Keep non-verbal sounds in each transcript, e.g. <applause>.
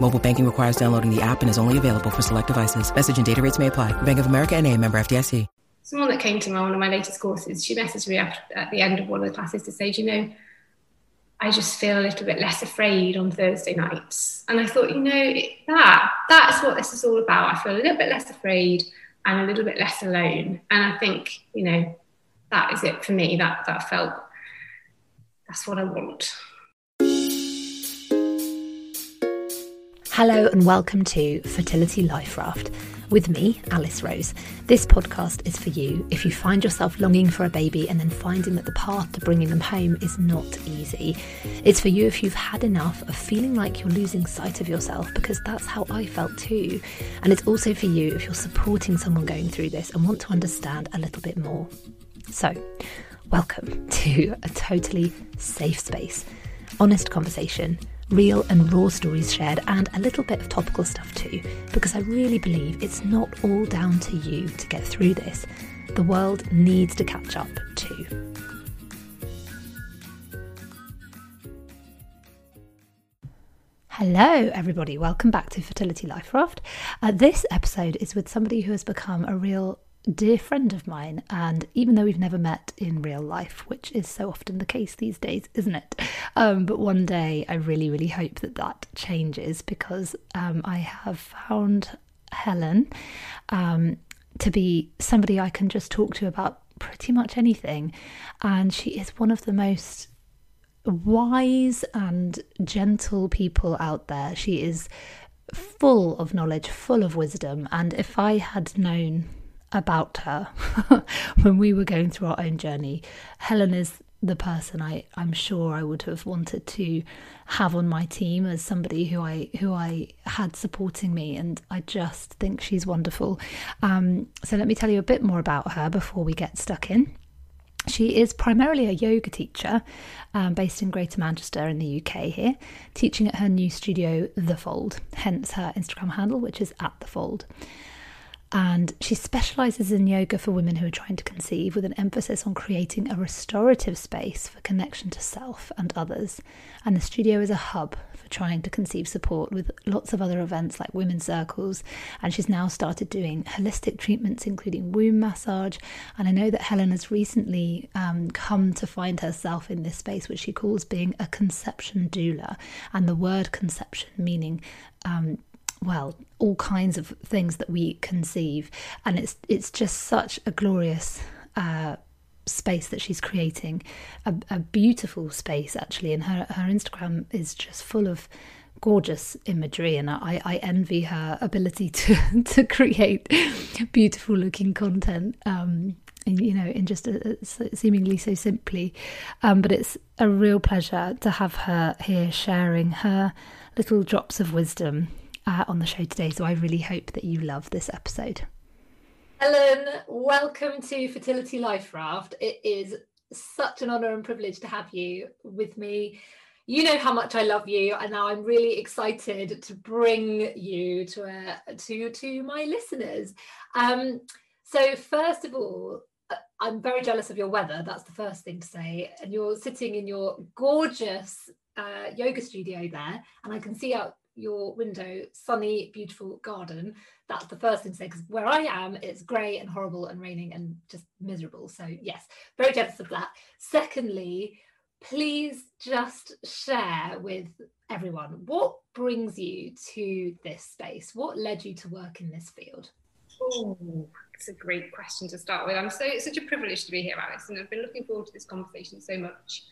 Mobile banking requires downloading the app and is only available for select devices. Message and data rates may apply. Bank of America and a member FDIC. Someone that came to my, one of my latest courses, she messaged me after, at the end of one of the classes to say, you know, I just feel a little bit less afraid on Thursday nights. And I thought, you know, that that's what this is all about. I feel a little bit less afraid and a little bit less alone. And I think, you know, that is it for me. That that felt that's what I want. Hello and welcome to Fertility Life Raft with me, Alice Rose. This podcast is for you if you find yourself longing for a baby and then finding that the path to bringing them home is not easy. It's for you if you've had enough of feeling like you're losing sight of yourself, because that's how I felt too. And it's also for you if you're supporting someone going through this and want to understand a little bit more. So, welcome <laughs> to a totally safe space, honest conversation real and raw stories shared, and a little bit of topical stuff too, because I really believe it's not all down to you to get through this. The world needs to catch up too. Hello, everybody. Welcome back to Fertility Life Raft. Uh, this episode is with somebody who has become a real dear friend of mine. And even though we've never met in real life, which is so often the case these days, isn't it? Um, but one day I really, really hope that that changes because um, I have found Helen um, to be somebody I can just talk to about pretty much anything. And she is one of the most wise and gentle people out there. She is full of knowledge, full of wisdom. And if I had known about her <laughs> when we were going through our own journey. Helen is the person I, I'm sure I would have wanted to have on my team as somebody who I who I had supporting me, and I just think she's wonderful. Um, so let me tell you a bit more about her before we get stuck in. She is primarily a yoga teacher um, based in Greater Manchester in the UK here, teaching at her new studio, The Fold, hence her Instagram handle, which is at The Fold and she specializes in yoga for women who are trying to conceive with an emphasis on creating a restorative space for connection to self and others. And the studio is a hub for trying to conceive support with lots of other events like women's circles. And she's now started doing holistic treatments, including womb massage. And I know that Helen has recently um, come to find herself in this space, which she calls being a conception doula. And the word conception meaning um, well all kinds of things that we conceive. And it's it's just such a glorious uh, space that she's creating a, a, beautiful space actually. And her her instagram is just full of gorgeous imagery. And I, I envy her ability <laughs> to to create beautiful looking content um in, you know in just a, a, seemingly so simply. Um but it's a real pleasure to have her here sharing her little drops of wisdom uh, on the show today. So I really hope that you love this episode. Helen, welcome to Fertility Life Raft. It is such an honour and privilege to have you with me. You know how much I love you, and now I'm really excited to bring you to uh, to to my listeners. Um, so first of all, uh, I'm very jealous of your weather. That's the first thing to say. And you're sitting in your gorgeous uh, yoga studio there, and I can see out your window sunny beautiful garden. That's the first thing to say because where i am it's grey and horrible and raining and just miserable. So yes very jealous of that. Secondly please just share with everyone what brings you to this space? What led you to work in this field? Oh it's a great question to start with. I'm so it's such a privilege to be here alice and i've been looking forward to this conversation so much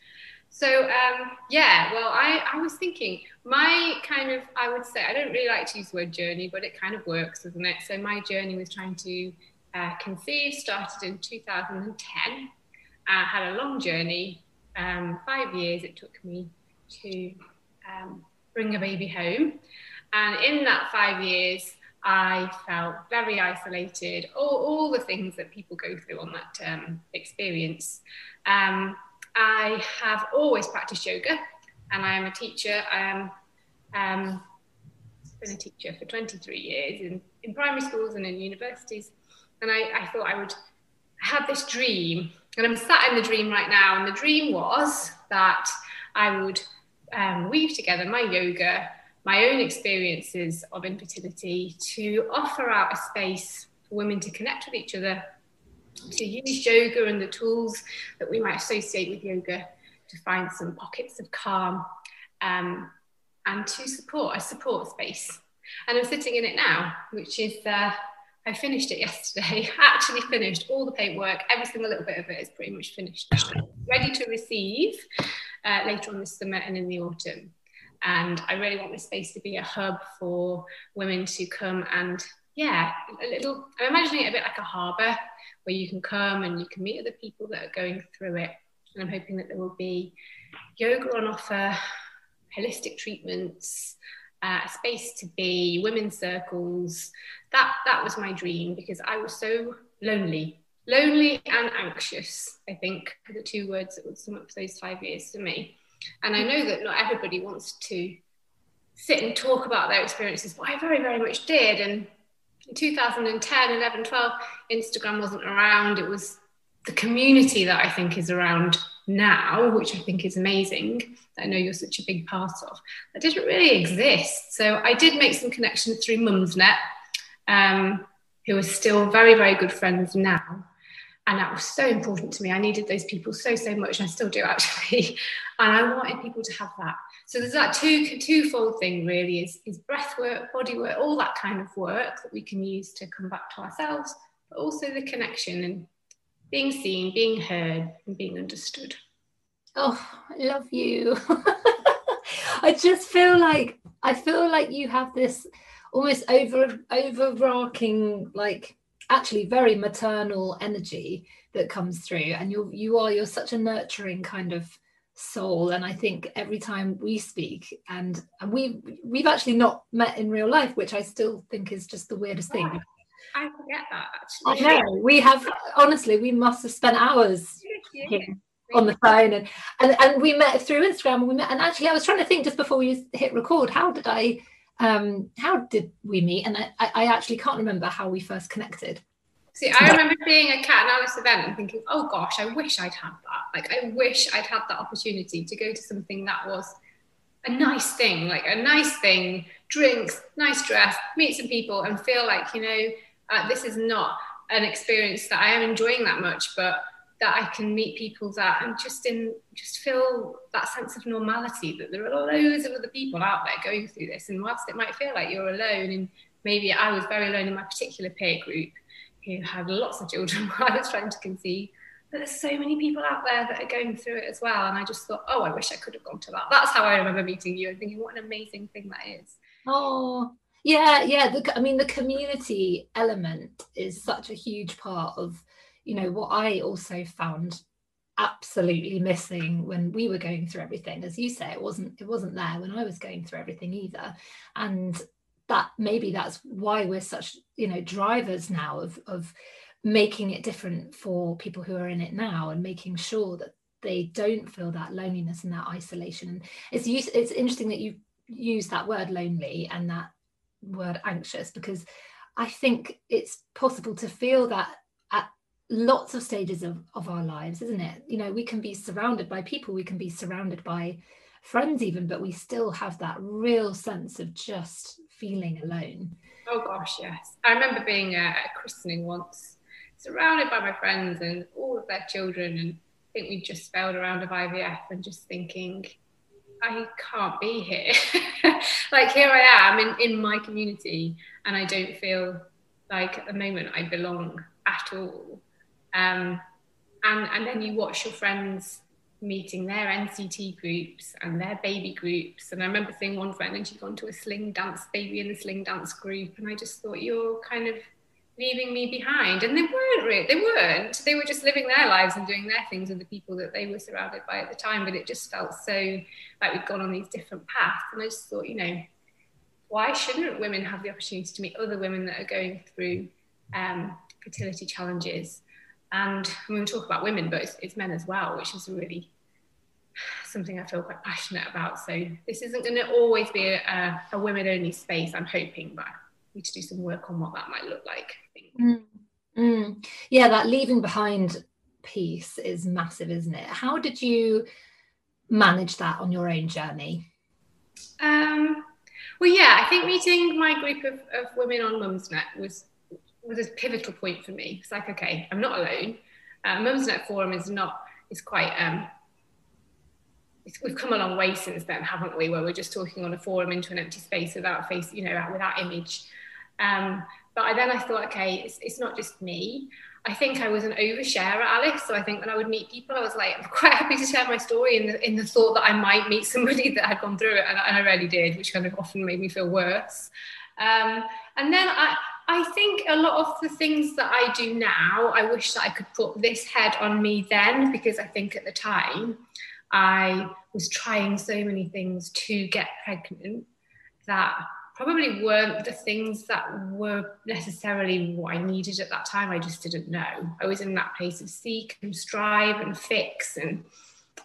So um, yeah, well, I, I was thinking my kind of I would say I don't really like to use the word journey, but it kind of works, doesn't it? So my journey was trying to uh, conceive started in 2010. I had a long journey, um, five years it took me to um, bring a baby home, and in that five years. I felt very isolated, all, all the things that people go through on that um, experience. Um, I have always practiced yoga and I am a teacher. I am um, been a teacher for 23 years in, in primary schools and in universities. And I, I thought I would have this dream, and I'm sat in the dream right now. And the dream was that I would um, weave together my yoga, my own experiences of infertility to offer out a space for women to connect with each other to use yoga and the tools that we might associate with yoga to find some pockets of calm um, and to support a support space. And I'm sitting in it now, which is, uh, I finished it yesterday, <laughs> actually finished all the paintwork. every single little bit of it is pretty much finished ready to receive uh, later on this summer and in the autumn. And I really want this space to be a hub for women to come and, yeah, a little, I'm imagining it a bit like a harbour where you can come and you can meet other people that are going through it. And I'm hoping that there will be yoga on offer, holistic treatments, uh, a space to be, women's circles. That that was my dream because I was so lonely, lonely and anxious. I think are the two words that would sum up those five years for me. And I know that not everybody wants to sit and talk about their experiences, but I very, very much did. And 2010, 11, 12, Instagram wasn't around. It was the community that I think is around now, which I think is amazing, that I know you're such a big part of, that didn't really exist. So I did make some connections through Mumsnet, um, who are still very, very good friends now. And that was so important to me. I needed those people so, so much, I still do actually. <laughs> And I wanted people to have that. So there's that two twofold thing really is, is breath work, body work, all that kind of work that we can use to come back to ourselves, but also the connection and being seen, being heard, and being understood. Oh, I love you. <laughs> I just feel like I feel like you have this almost over overarching like actually very maternal energy that comes through and you're you are you're such a nurturing kind of soul. And i think every time we speak and, and we we've actually not met in real life which i still think is just the weirdest thing. I forget that actually. I know. We have honestly we must have spent hours on the phone. And, and and we met through instagram and we met and actually i was trying to think just before we hit record how did i um how did we meet? And i i actually can't remember how we first connected See, I remember being a Cat and Alice event and thinking, oh gosh, I wish I'd had that. Like, I wish I'd had that opportunity to go to something that was a nice thing, like a nice thing, drinks, nice dress, meet some people, and feel like, you know, uh, this is not an experience that I am enjoying that much, but that I can meet people that and just in just feel that sense of normality that there are loads of other people out there going through this. And whilst it might feel like you're alone, and maybe I was very alone in my particular peer group, who had lots of children <laughs> while I was trying to conceive. But there's so many people out there that are going through it as well. And I just thought, oh, I wish I could have gone to that. That's how I remember meeting you and thinking, what an amazing thing that is. Oh, yeah, yeah. The, I mean, the community element is such a huge part of, you know, what I also found absolutely missing when we were going through everything as you say it wasn't it wasn't there when i was going through everything either and that maybe that's why we're such you know drivers now of of making it different for people who are in it now and making sure that they don't feel that loneliness and that isolation. And it's it's interesting that you use that word lonely and that word anxious because i think it's possible to feel that at lots of stages of, of our lives isn't it? You know we can be surrounded by people we can be surrounded by friends even but we still have that real sense of just feeling alone. Oh gosh, yes. I remember being at a christening once, surrounded by my friends and all of their children, and I think we just spelled around of IVF and just thinking, I can't be here. <laughs> like here I am in, in my community, and I don't feel like at the moment I belong at all. Um, and and then you watch your friends meeting their NCT groups and their baby groups. And I remember seeing one friend and she'd gone to a sling dance baby in the sling dance group. And I just thought, you're kind of leaving me behind. And they weren't really, they weren't. They were just living their lives and doing their things with the people that they were surrounded by at the time. But it just felt so like we'd gone on these different paths. And I just thought, you know, why shouldn't women have the opportunity to meet other women that are going through um, fertility challenges? And we talk about women, but it's, it's men as well, which is really something I feel quite passionate about. So this isn't going to always be a, a women-only space. I'm hoping, but I need to do some work on what that might look like. Mm, mm. Yeah, that leaving behind piece is massive, isn't it? How did you manage that on your own journey? Um, well, yeah, I think meeting my group of, of women on Mumsnet was was a pivotal point for me. It's like, okay, I'm not alone. Uh, Mumsnet Forum is not, it's quite, um, we've come a long way since then, haven't we? Where we're just talking on a forum into an empty space without face, you know, without image. Um, but I, then I thought, okay, it's, it's not just me. I think I was an oversharer, Alice. So I think when I would meet people, I was like, <laughs> I'm quite happy to share my story in the, in the thought that I might meet somebody <laughs> that had gone through it. And, and I really did, which kind of often made me feel worse. Um, and then I, I think a lot of the things that I do now, I wish that I could put this head on me then, because I think at the time I was trying so many things to get pregnant that probably weren't the things that were necessarily what I needed at that time. I just didn't know. I was in that place of seek and strive and fix and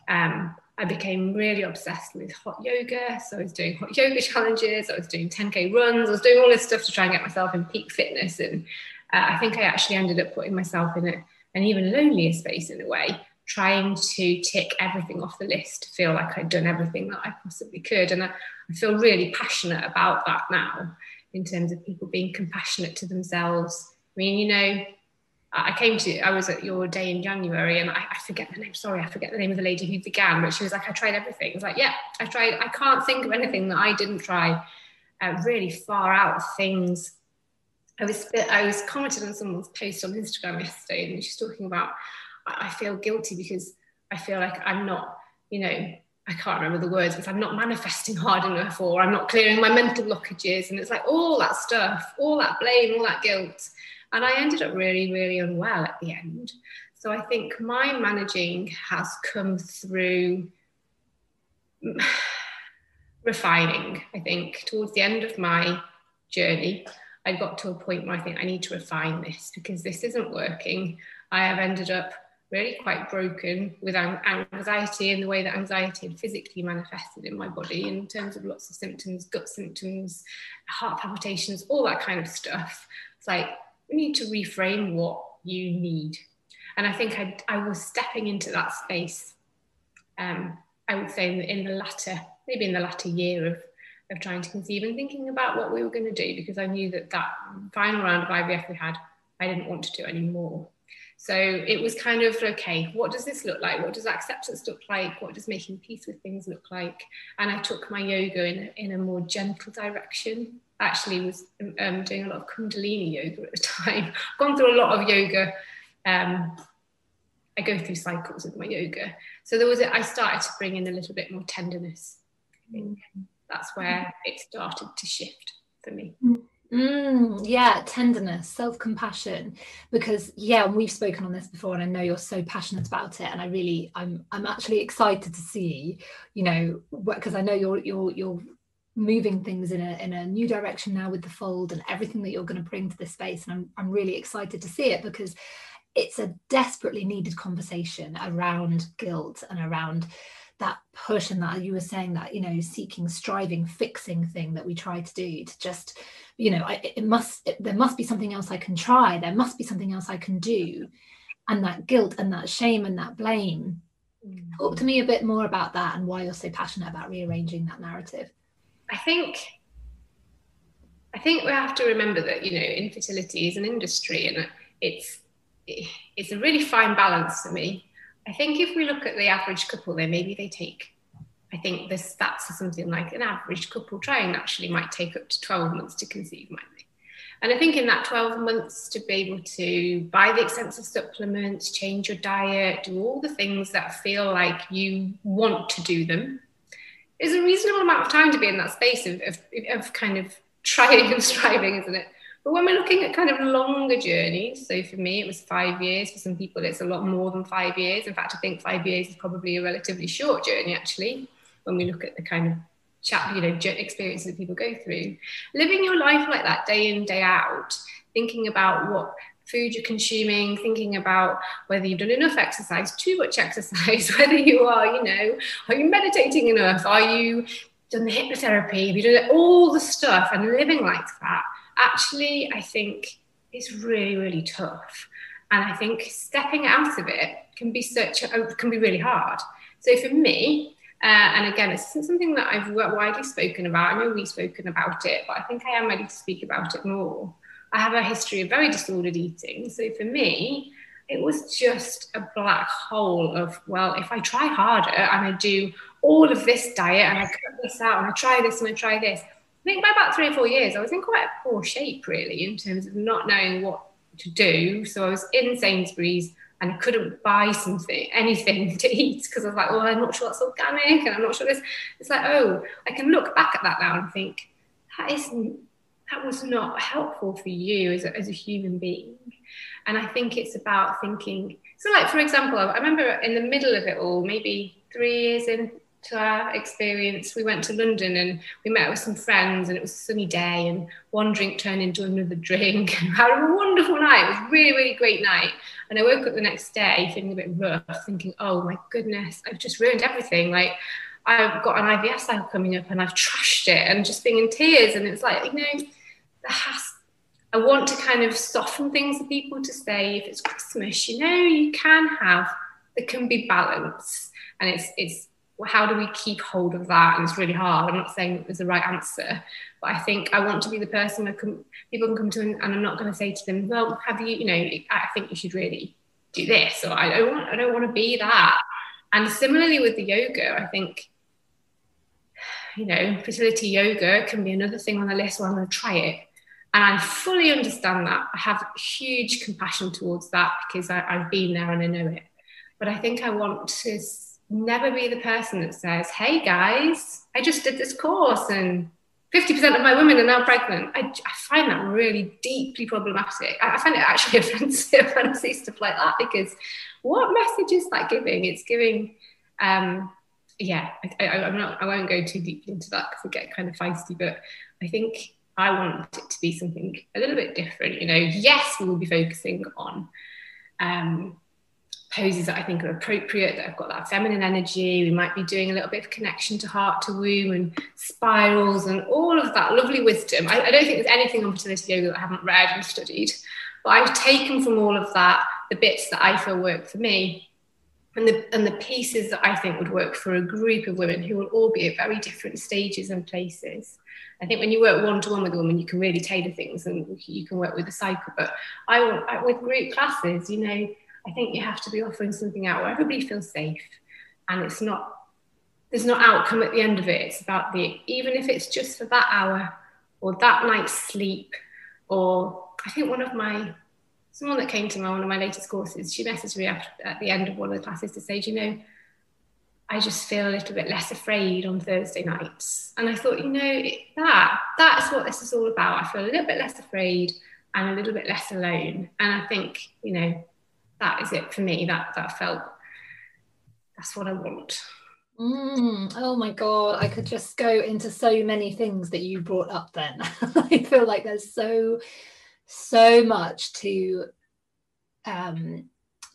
um, I became really obsessed with hot yoga. So I was doing hot yoga challenges, I was doing 10K runs, I was doing all this stuff to try and get myself in peak fitness. And uh, I think I actually ended up putting myself in a, an even lonelier space in a way, trying to tick everything off the list, feel like I'd done everything that I possibly could. And I, I feel really passionate about that now in terms of people being compassionate to themselves. I mean, you know, I came to, I was at your day in January and I, I, forget the name, sorry, I forget the name of the lady who began, but she was like, I tried everything. I was like, yeah, I tried, I can't think of anything that I didn't try. Uh, really far out things. I was, I was commented on someone's post on Instagram yesterday and she's talking about, I feel guilty because I feel like I'm not, you know, I can't remember the words, but I'm not manifesting hard enough or I'm not clearing my mental blockages. And it's like all that stuff, all that blame, all that guilt. And I ended up really, really unwell at the end. So I think my managing has come through <sighs> refining. I think towards the end of my journey, I got to a point where I think I need to refine this because this isn't working. I have ended up really quite broken with anxiety and the way that anxiety had physically manifested in my body in terms of lots of symptoms, gut symptoms, heart palpitations, all that kind of stuff. It's like you need to reframe what you need. And I think I, I was stepping into that space, um, I would say in the, in the latter, maybe in the latter year of, of trying to conceive and thinking about what we were going to do because I knew that that final round of IVF we had, I didn't want to do anymore. So it was kind of okay, what does this look like? What does acceptance look like? What does making peace with things look like? And I took my yoga in, in a more gentle direction actually was um, doing a lot of Kundalini yoga at the time. Gone through a lot of yoga. Um, I go through cycles with my yoga. So there was, a, I started to bring in a little bit more tenderness. I think that's where it started to shift for me. Mm, yeah, tenderness, self compassion. Because yeah, we've spoken on this before, and I know you're so passionate about it. And I really, I'm, I'm actually excited to see, you know, because I know you're, you're, you're moving things in a in a new direction now with the fold and everything that you're going to bring to this space and I'm, I'm really excited to see it because it's a desperately needed conversation around guilt and around that push and that you were saying that you know seeking striving fixing thing that we try to do to just you know I, it must it, there must be something else i can try. There must be something else i can do. And that guilt and that shame and that blame. Mm. talk to me a bit more about that and why you're so passionate about rearranging that narrative I think I think we have to remember that you know infertility is an industry and it's it's a really fine balance for me. I think if we look at the average couple, then maybe they take. I think the stats are something like an average couple trying actually might take up to 12 months to conceive, might they? And I think in that 12 months to be able to buy the expensive supplements, change your diet, do all the things that feel like you want to do them is a reasonable amount of time to be in that space of, of, of kind of trying and striving, isn't it? But when we're looking at kind of longer journeys, so for me it was five years. For some people, it's a lot more than five years. In fact, I think five years is probably a relatively short journey actually. When we look at the kind of chat, you know, experiences that people go through, living your life like that day in day out, thinking about what food you're consuming, thinking about whether you've done enough exercise, too much exercise, <laughs> whether you are, you know, are you meditating enough? Are you done the hypnotherapy? Have you done all the stuff and living like that? actually, I think it's really, really tough. And I think stepping out of it can be such a, can be really hard. So for me, uh, and again, it's something that I've widely spoken about. I know we've spoken about it, but I think I am ready to speak about it more. I have a history of very disordered eating. So for me, it was just a black hole of, well, if I try harder and I do all of this diet and I cut this out and I try this and I try this, I think by about three or four years, I was in quite a poor shape, really, in terms of not knowing what to do. So I was in Sainsbury's and I couldn't buy something, anything <laughs> to eat because I was like, well, I'm not sure that's organic and I'm not sure this. It's like, oh, I can look back at that now and think that isn't, that was not helpful for you as a, as a human being. And I think it's about thinking. So, like for example, I remember in the middle of it all, maybe three years in, to our experience, we went to London and we met with some friends, and it was a sunny day, and one drink turned into another drink. <laughs> And we had a wonderful night. It was a really, really great night. And I woke up the next day feeling a bit rough, thinking, "Oh my goodness, I've just ruined everything." Like I've got an IVF cycle coming up, and I've trashed it, and just being in tears. And it's like, you know, has. I want to kind of soften things for people to say, if it's Christmas, you know, you can have. There can be balance, and it's it's how do we keep hold of that? And it's really hard. I'm not saying that there's a right answer, but I think I want to be the person that can, people can come to, and I'm not going to say to them, well, have you, you know, I think you should really do this, or I don't want, I don't want to be that. And similarly with the yoga, I think, you know, fertility yoga can be another thing on the list where I'm going to try it. And I fully understand that. I have huge compassion towards that because I, I've been there and I know it. But I think I want to never be the person that says, hey guys, I just did this course and 50% of my women are now pregnant. I, I find that really deeply problematic. I, I find it actually <laughs> offensive when I see stuff like that because what message is that giving? It's giving, um, yeah, I, I, I'm not, I won't go too deeply into that because I get kind of feisty, but I think I want it to be something a little bit different. You know, yes, we will be focusing on um, poses that I think are appropriate, that have got that feminine energy. We might be doing a little bit of connection to heart to womb and spirals and all of that lovely wisdom. I, I don't think there's anything on fertility yoga that I haven't read and studied, but I've taken from all of that the bits that I feel work for me and the, and the pieces that I think would work for a group of women who will all be at very different stages and places. I think when you work one to one with a woman, you can really tailor things and you can work with the cycle. But I, with group classes, you know, I think you have to be offering something out where everybody feels safe and it's not there's no outcome at the end of it. It's about the even if it's just for that hour or that night's sleep, or I think one of my someone that came to my one of my latest courses, she messaged me after, at the end of one of the classes to say, Do you know, I just feel a little bit less afraid on Thursday nights. And I thought, you know, that that's what this is all about. I feel a little bit less afraid and a little bit less alone. And I think, you know, that is it for me. That that felt that's what I want. Mm, oh my god, I could just go into so many things that you brought up then. <laughs> I feel like there's so so much to um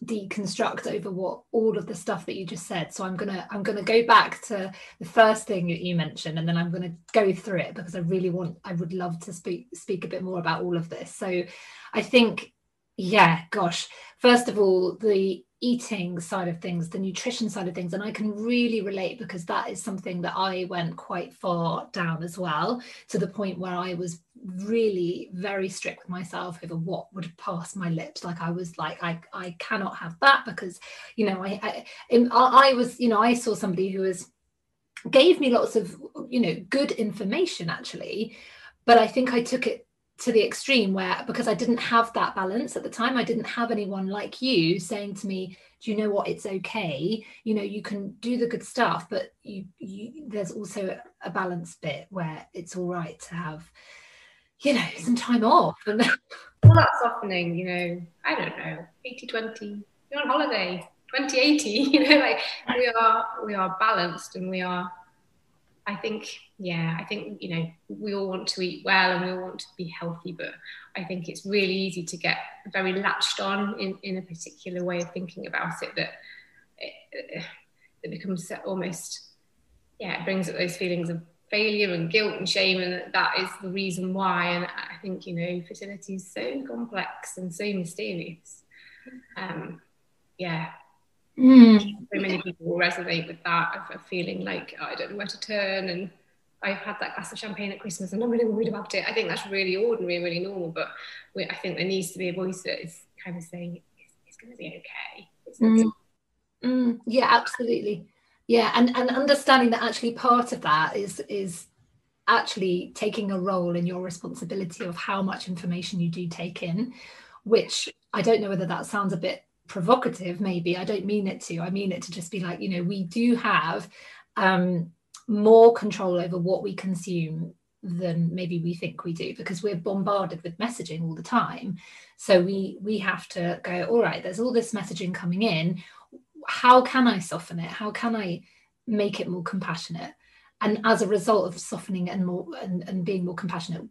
deconstruct over what all of the stuff that you just said so i'm gonna i'm gonna go back to the first thing that you mentioned and then i'm gonna go through it because i really want i would love to speak speak a bit more about all of this so i think yeah, gosh. First of all, the eating side of things, the nutrition side of things, and I can really relate because that is something that I went quite far down as well, to the point where I was really very strict with myself over what would pass my lips. Like I was like, I I cannot have that because, you know, I I, I was, you know, I saw somebody who was gave me lots of, you know, good information actually, but I think I took it to the extreme where because I didn't have that balance at the time, I didn't have anyone like you saying to me, "Do you know what? It's okay. You know, you can do the good stuff, but you, you there's also a balance bit where it's all right to have, you know, some time off." And <laughs> all that softening, you know, I don't know, 80-20, you're on holiday, 2080, <laughs> you know, like we are we are balanced and we are I think, yeah, I think, you know, we all want to eat well and we all want to be healthy, but I think it's really easy to get very latched on in, in a particular way of thinking about it that eh, eh, it, it becomes almost, yeah, it brings up those feelings of failure and guilt and shame, and that is the reason why. And I think, you know, fertility is so complex and so mysterious. Um, yeah, Mm. So many people will resonate with that of, of feeling like oh, I don't know where to turn and I've had that glass of champagne at Christmas and I'm really worried about it. I think that's really ordinary and really normal, but we, I think there needs to be a voice that is kind of saying it's, it's going to be okay. Mm. Mm, yeah, absolutely. Yeah, and and understanding that actually part of that is is actually taking a role in your responsibility of how much information you do take in, which I don't know whether that sounds a bit provocative maybe. I don't mean it to. I mean it to just be like you know we do have um, more control over what we consume than maybe we think we do because we're bombarded with messaging all the time. So we we have to go all right there's all this messaging coming in how can i soften it? How can i make it more compassionate? And as a result of softening and more and, and being more compassionate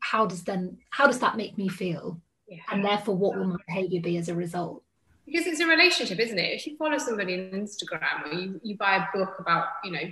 how does then how does that make me feel? Yeah. and therefore what will um, my behavior be as a result? Because it's a relationship, isn't it? If you follow somebody on Instagram or you, you buy a book about, you know,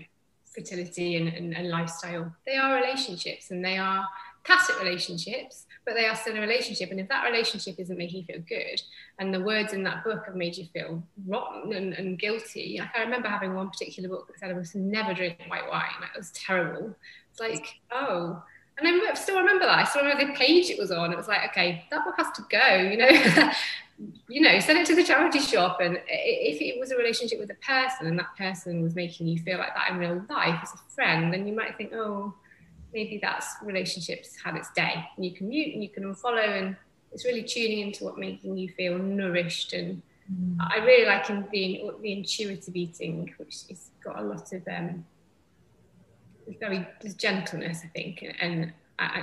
fertility and, and, and lifestyle, they are relationships and they are tacit relationships, but they are still in a relationship. And if that relationship isn't making you feel good, and the words in that book have made you feel rotten and, and guilty, like I remember having one particular book that said I must never drink white wine. Like it was terrible. It's like, oh. And I still remember that. I still remember the page it was on. It was like, okay, that book has to go, you know. <laughs> you know, send it to the charity shop. And if it was a relationship with a person and that person was making you feel like that in real life as a friend, then you might think, oh, maybe that's relationships had its day. And you can mute and you can unfollow, and it's really tuning into what making you feel nourished. And mm. I really like in the, the intuitive eating, which has got a lot of um, very there's gentleness, I think, and, and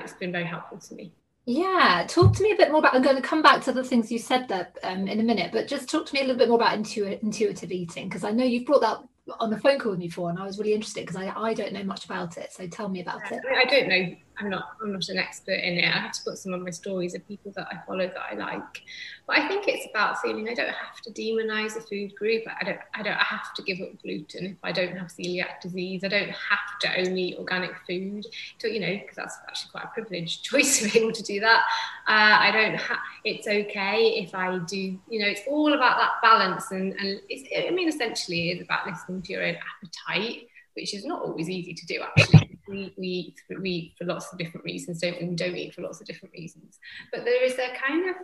it's been very helpful to me. Yeah, talk to me a bit more about. I'm going to come back to the things you said there um, in a minute, but just talk to me a little bit more about intuitive, intuitive eating because I know you've brought that on the phone call with me for, and I was really interested because I, I don't know much about it. So tell me about it. I don't know I'm not I'm not an expert in it. I have to put some of my stories of people that I follow that I like. But I think it's about feeling I don't have to demonize a food group. I don't I don't have to give up gluten if I don't have celiac disease. I don't have to only eat organic food. To, you know, because that's actually quite a privileged <laughs> choice to be able to do that. Uh, I don't have. It's okay if I do. You know, it's all about that balance, and and I mean, essentially, it's about listening to your own appetite which is not always easy to do actually. We, we, eat, we eat for lots of different reasons, don't we? We don't eat for lots of different reasons. But there is a kind of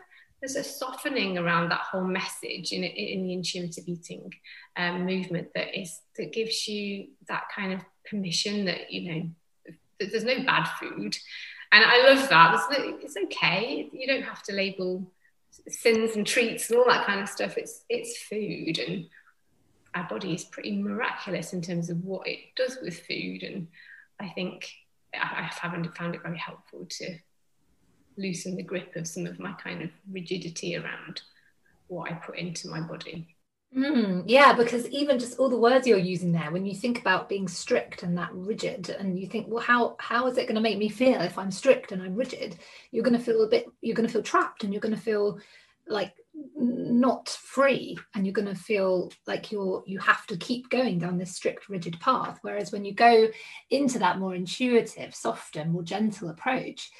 there's a softening around that whole message in, in the intuitive eating um, movement that is that gives you that kind of permission that you know that there's no bad food, and I love that. It's okay. You don't have to label sins and treats and all that kind of stuff. It's it's food and our body is pretty miraculous in terms of what it does with food. And I think I, haven't found it very helpful to loosen the grip of some of my kind of rigidity around what I put into my body. Mm, yeah, because even just all the words you're using there, when you think about being strict and that rigid, and you think, well, how how is it going to make me feel if I'm strict and I'm rigid? You're going to feel a bit, you're going to feel trapped, and you're going to feel like not free and you're going to feel like you're you have to keep going down this strict rigid path. Whereas when you go into that more intuitive softer more gentle approach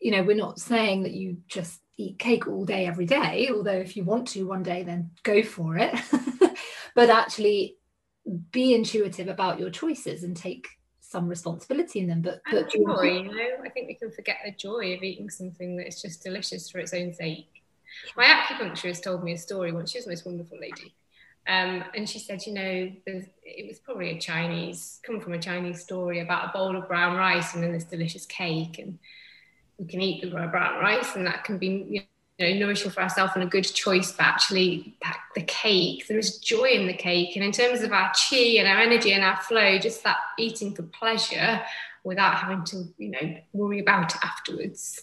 you know we're not saying that you just eat cake all day every day although if you want to one day then go for it. <laughs> But actually be intuitive about your choices and take some responsibility in them but but joy you know? I think we can forget the joy of eating something that is just delicious for its own sake my acupuncturist told me a story once. She was the most wonderful lady. Um, and she said, you know, it was probably a Chinese, come from a Chinese story about a bowl of brown rice and then this delicious cake. And we can eat the brown rice and that can be you know nourishing for ourselves and a good choice but actually that, the cake there is joy in the cake and in terms of our chi and our energy and our flow just that eating for pleasure without having to you know worry about it afterwards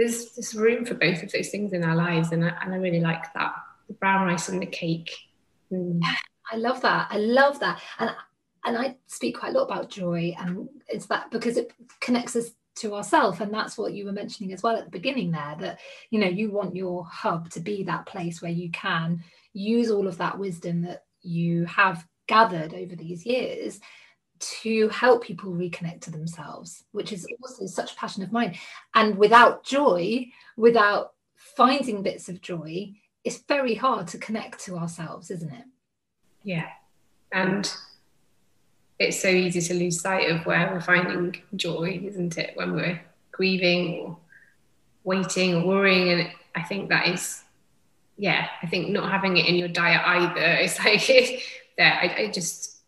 there's there's room for both of those things in our lives and I, and I really like that. The brown rice and the cake. Mm. I love that. I love that. And and I speak quite a lot about joy and it's that because it connects us to ourselves and that's what you were mentioning as well at the beginning there that you know you want your hub to be that place where you can use all of that wisdom that you have gathered over these years to help people reconnect to themselves which is also such a passion of mine and without joy without finding bits of joy it's very hard to connect to ourselves isn't it yeah and it's so easy to lose sight of where we're finding joy, isn't it? When we're grieving or waiting or worrying. And I think that is, yeah, I think not having it in your diet either. It's <laughs> like, there, I, I, just,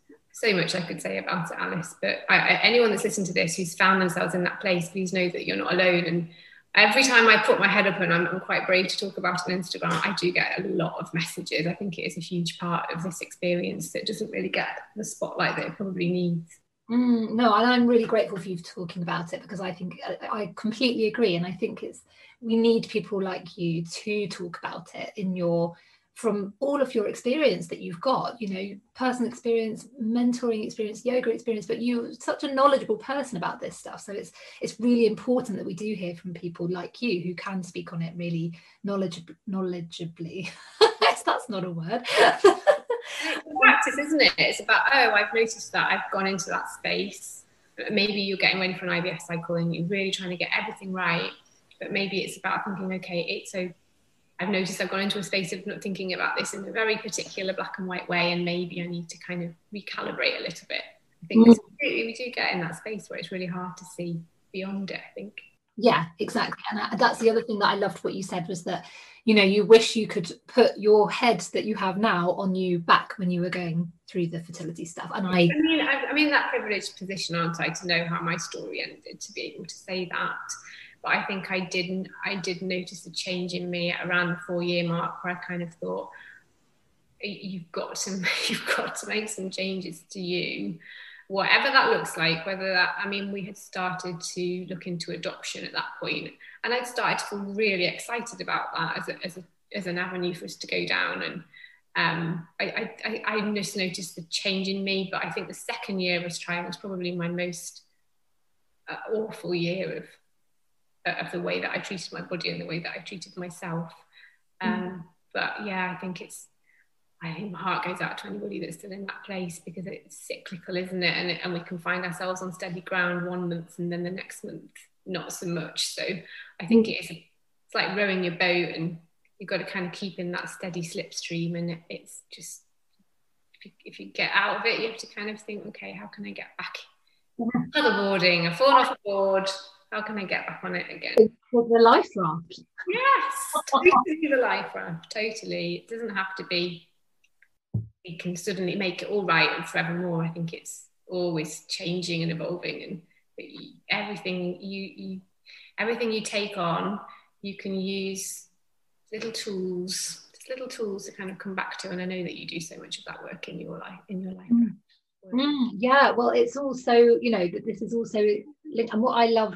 so much I could say about it, Alice. But I, I, anyone that's listened to this who's found themselves in that place, please know that you're not alone. And every time I put my head up and I'm, I'm, quite brave to talk about it on Instagram, I do get a lot of messages. I think it is a huge part of this experience that doesn't really get the spotlight that it probably needs. Mm, no, and I'm really grateful for you for talking about it because I think I, I completely agree, and I think it's we need people like you to talk about it in your from all of your experience that you've got you know personal experience mentoring experience yoga experience but you're such a knowledgeable person about this stuff. So it's it's really important that we do hear from people like you who can speak on it really knowledge knowledgeably. <laughs> That's not a word. Practice isn't it? It's about oh i've noticed that i've gone into that space maybe you're getting ready for an IVF cycle and you're really trying to get everything right but maybe it's about thinking okay it's so I've noticed I've gone into a space of not thinking about this in a very particular black and white way, and maybe I need to kind of recalibrate a little bit. I think mm. we do get in that space where it's really hard to see beyond it. I think. Yeah, exactly, and that's the other thing that I loved what you said was that you know you wish you could put your head that you have now on you back when you were going through the fertility stuff and i i mean i'm in that privileged position aren't i to know how my story ended to be able to say that but I think I didn't I did notice a change in me around the four year mark where I kind of thought you've got to <laughs> you've got to make some changes to you. Whatever that looks like whether that I mean we had started to look into adoption at that point and I'd started to feel really excited about that as a, as, a, as an avenue for us to go down. And um, I, I, I just noticed the change in me but I think the second year of trying was probably my most uh, awful year of of the way that I treated my body and the way that I treated myself. Mm. Um, mm. But yeah, I think it's, I think my heart goes out to anybody that's still in that place because it's cyclical, isn't it? And, and we can find ourselves on steady ground one month and then the next month, not so much. So I think it is, it's like rowing your boat and you've got to kind of keep in that steady slipstream. And it's just, if you, if you get out of it, you have to kind of think, okay, how can I get back? Paddleboarding, I've fallen off a board, how can I get back on it again? For the life raft. Yes, <laughs> totally the life raft. Totally. It doesn't have to be. We can suddenly make it all right and forevermore. I think it's always changing and evolving, and everything you, you everything you take on, you can use little tools, little tools to kind of come back to. And I know that you do so much of that work in your life in your life. Mm. Mm, yeah, well, it's also you know that this is also linked, and what I love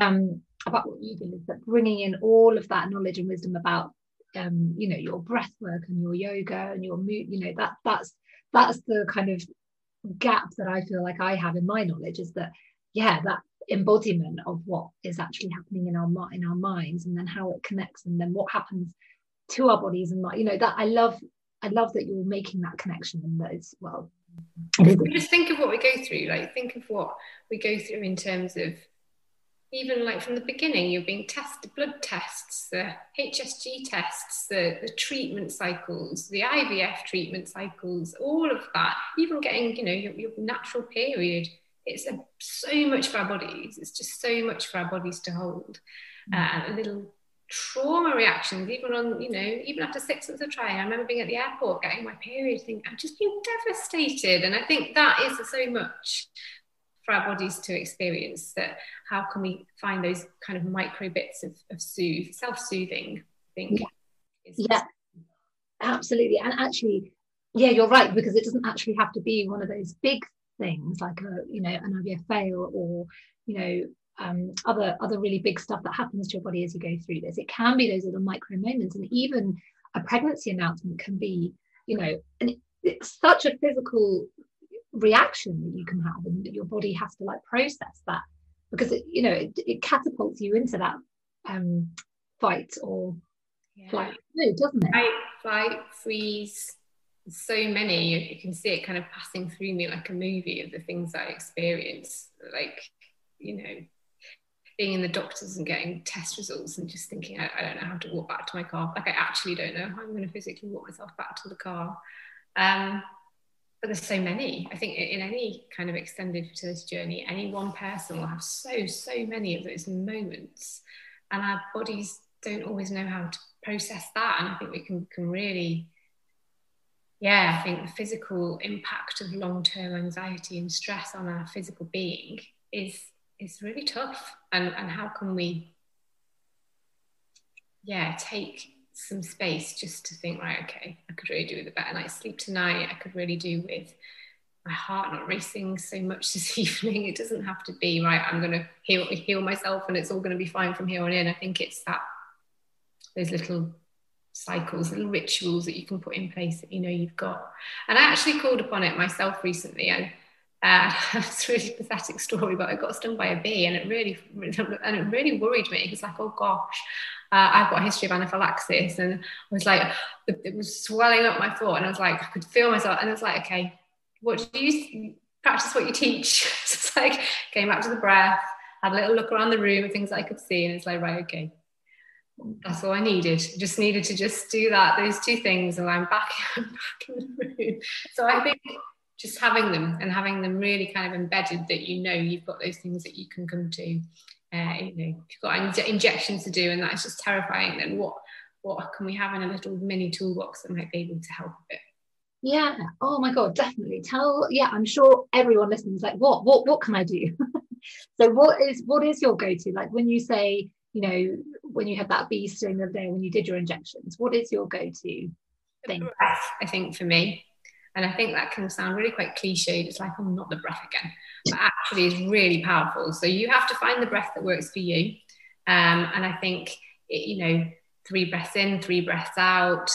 um, about what you do is that bringing in all of that knowledge and wisdom about um, you know your breath work and your yoga and your mood you know that that's that's the kind of gap that I feel like I have in my knowledge is that yeah that embodiment of what is actually happening in our in our minds and then how it connects and then what happens to our bodies and you know that I love I love that you're making that connection and that it's well. Just think of what we go through like think of what we go through in terms of even like from the beginning, you're being tested, blood tests, the HSG tests, the, the treatment cycles, the IVF treatment cycles, all of that, even getting, you know, your, your natural period. It's a, so much for our bodies. It's just so much for our bodies to hold. Mm. Uh, little trauma reactions, even on, you know, even after six months of trying. I remember being at the airport getting my period, thinking, I'm just being devastated. And I think that is so much for our bodies to experience that how can we find those kind of micro bits of, of soothe self-soothing i think yeah. yeah absolutely and actually yeah you're right because it doesn't actually have to be one of those big things like a you know an IVF fail or you know um, other other really big stuff that happens to your body as you go through this. It can be those little micro moments, and even a pregnancy announcement can be, you know, and it, it's such a physical reaction that you can have, and that your body has to like process that because it, you know, it, it catapults you into that um, fight or yeah. flight, doesn't it? Fight, flight, freeze. So many, you, you can see it kind of passing through me like a movie of the things I experience. Like, you know, being in the doctors and getting test results and just thinking, I, I, don't know how to walk back to my car. Like, I actually don't know how I'm going to physically walk myself back to the car. Um, but there's so many. I think in any kind of extended fertility journey, any one person will have so, so many of those moments. And our bodies don't always know how to process that. And I think we can, can really, yeah, I think the physical impact of long term anxiety and stress on our physical being is is really tough. And, and how can we, yeah, take some space just to think, right, okay, I could really do with a better night's sleep tonight. I could really do with my heart not racing so much this <laughs> evening. It doesn't have to be, right, I'm going to heal, heal myself and it's all going to be fine from here on in. I think it's that, those little cycles, little rituals that you can put in place that you know you've got. And I actually called upon it myself recently. And uh, <laughs> it's a really pathetic story, but I got stung by a bee, and it really <laughs> and it really worried me. It's like, oh gosh, uh, I've got a history of anaphylaxis, and I was like, it was swelling up my throat, and I was like, I could feel myself, and I was like, okay, what do you practice? What you teach? <laughs> so it's like came back to the breath, had a little look around the room and things I could see, and it's like, right, okay. That's all I needed. Just needed to just do that, those two things, and I'm back, <laughs> I'm back in the room. So I think just having them and having them really kind of embedded that you know you've got those things that you can come to. Uh, you know, if you've got injections to do and that's just terrifying, then what what can we have in a little mini toolbox that might be able to help a bit? Yeah. Oh my God, definitely. Tell yeah, I'm sure everyone listening is like, what, what, what can I do? <laughs> so what is what is your go-to? Like when you say, you know, when you had that bee sting the other day when you did your injections, what is your go-to thing? I think for me. And I think that can sound really quite cliched. It's like, oh, not the breath again. But actually it's really powerful. So you have to find the breath that works for you. Um, and I think, it, you know, three breaths in, three breaths out.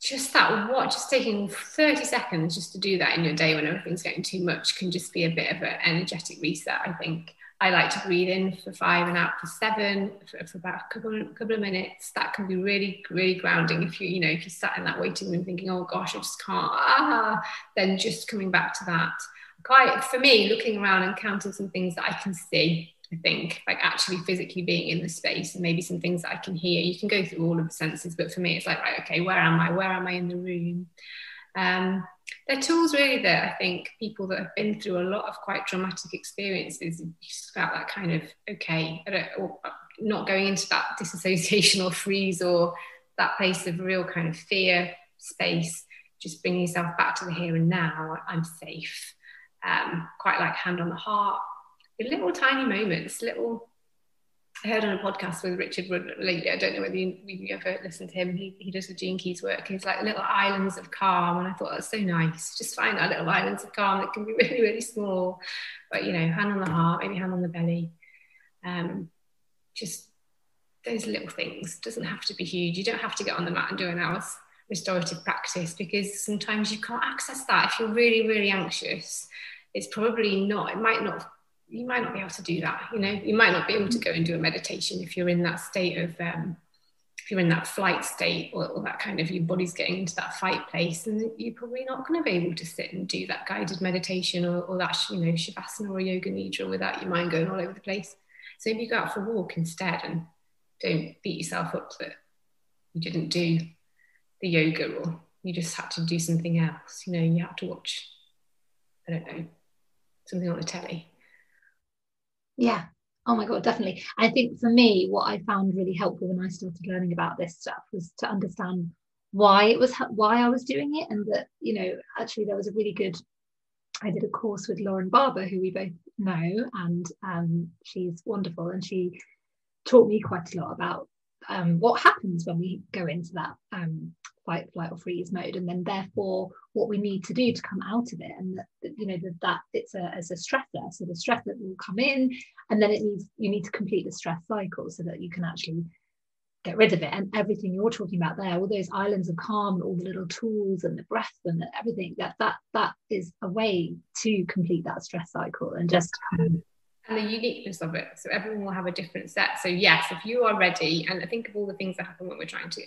Just that what, just taking 30 seconds just to do that in your day when everything's getting too much can just be a bit of an energetic reset, I think. I like to breathe in for five and out for seven for, for about a couple, couple of minutes. That can be really, really grounding. If you, you know, if you sat in that waiting room thinking, oh gosh, I just can't, ah, then just coming back to that. Quite for me, looking around and counting some things that I can see. I think like actually physically being in the space and maybe some things that I can hear. You can go through all of the senses, but for me, it's like right, okay, where am I? Where am I in the room? Um, they're tools really that I think people that have been through a lot of quite traumatic experiences about that kind of okay, or not going into that <laughs> disassociation or freeze or that place of real kind of fear space. Just bring yourself back to the here and now. I'm safe. Um, quite like hand on the heart. Little tiny moments, little heard on a podcast with Richard Rudd lately. I don't know whether you, you ever listened to him. He, he does the Gene Keys work. He's like little islands of calm, and I thought that's so nice. Just find that little islands of calm that can be <laughs> really, really small, but you know, hand on the heart, maybe hand on the belly. Um, just those little things. Doesn't have to be huge. You don't have to get on the mat and do an hour's restorative practice because sometimes you can't access that. If you're really, really anxious, it's probably not. It might not you might not be able to do that. You know, you might not be able to go and do a meditation if you're in that state of, um, if you're in that flight state or, or, that kind of your body's getting into that fight place, and you're probably not going to be able to sit and do that guided meditation or, or that, you know, shavasana or yoga nidra without your mind going all over the place. So if you go out for a walk instead and don't beat yourself up that you didn't do the yoga or you just had to do something else, you know, you have to watch, I don't know, something on the telly yeah. Oh my God, definitely. I think for me, what I found really helpful when I started learning about this stuff was to understand why it was why I was doing it, and that you know actually there was a really good I did a course with Lauren Barber, who we both know, and um, she's wonderful. And she taught me quite a lot about um, what happens when we go into that um, fight, flight, or freeze mode, and then therefore what we need to do to come out of it. And that, you know that, that it's a as a stressor, so the stress that will come in, and then it needs you need to complete the stress cycle so that you can actually get rid of it. And everything you're talking about there, all those islands of calm, all the little tools and the breath and the, everything that that that is a way to complete that stress cycle and just. Um, and the uniqueness of it. So everyone will have a different set. So yes, if you are ready, and I think of all the things that happen when we're trying to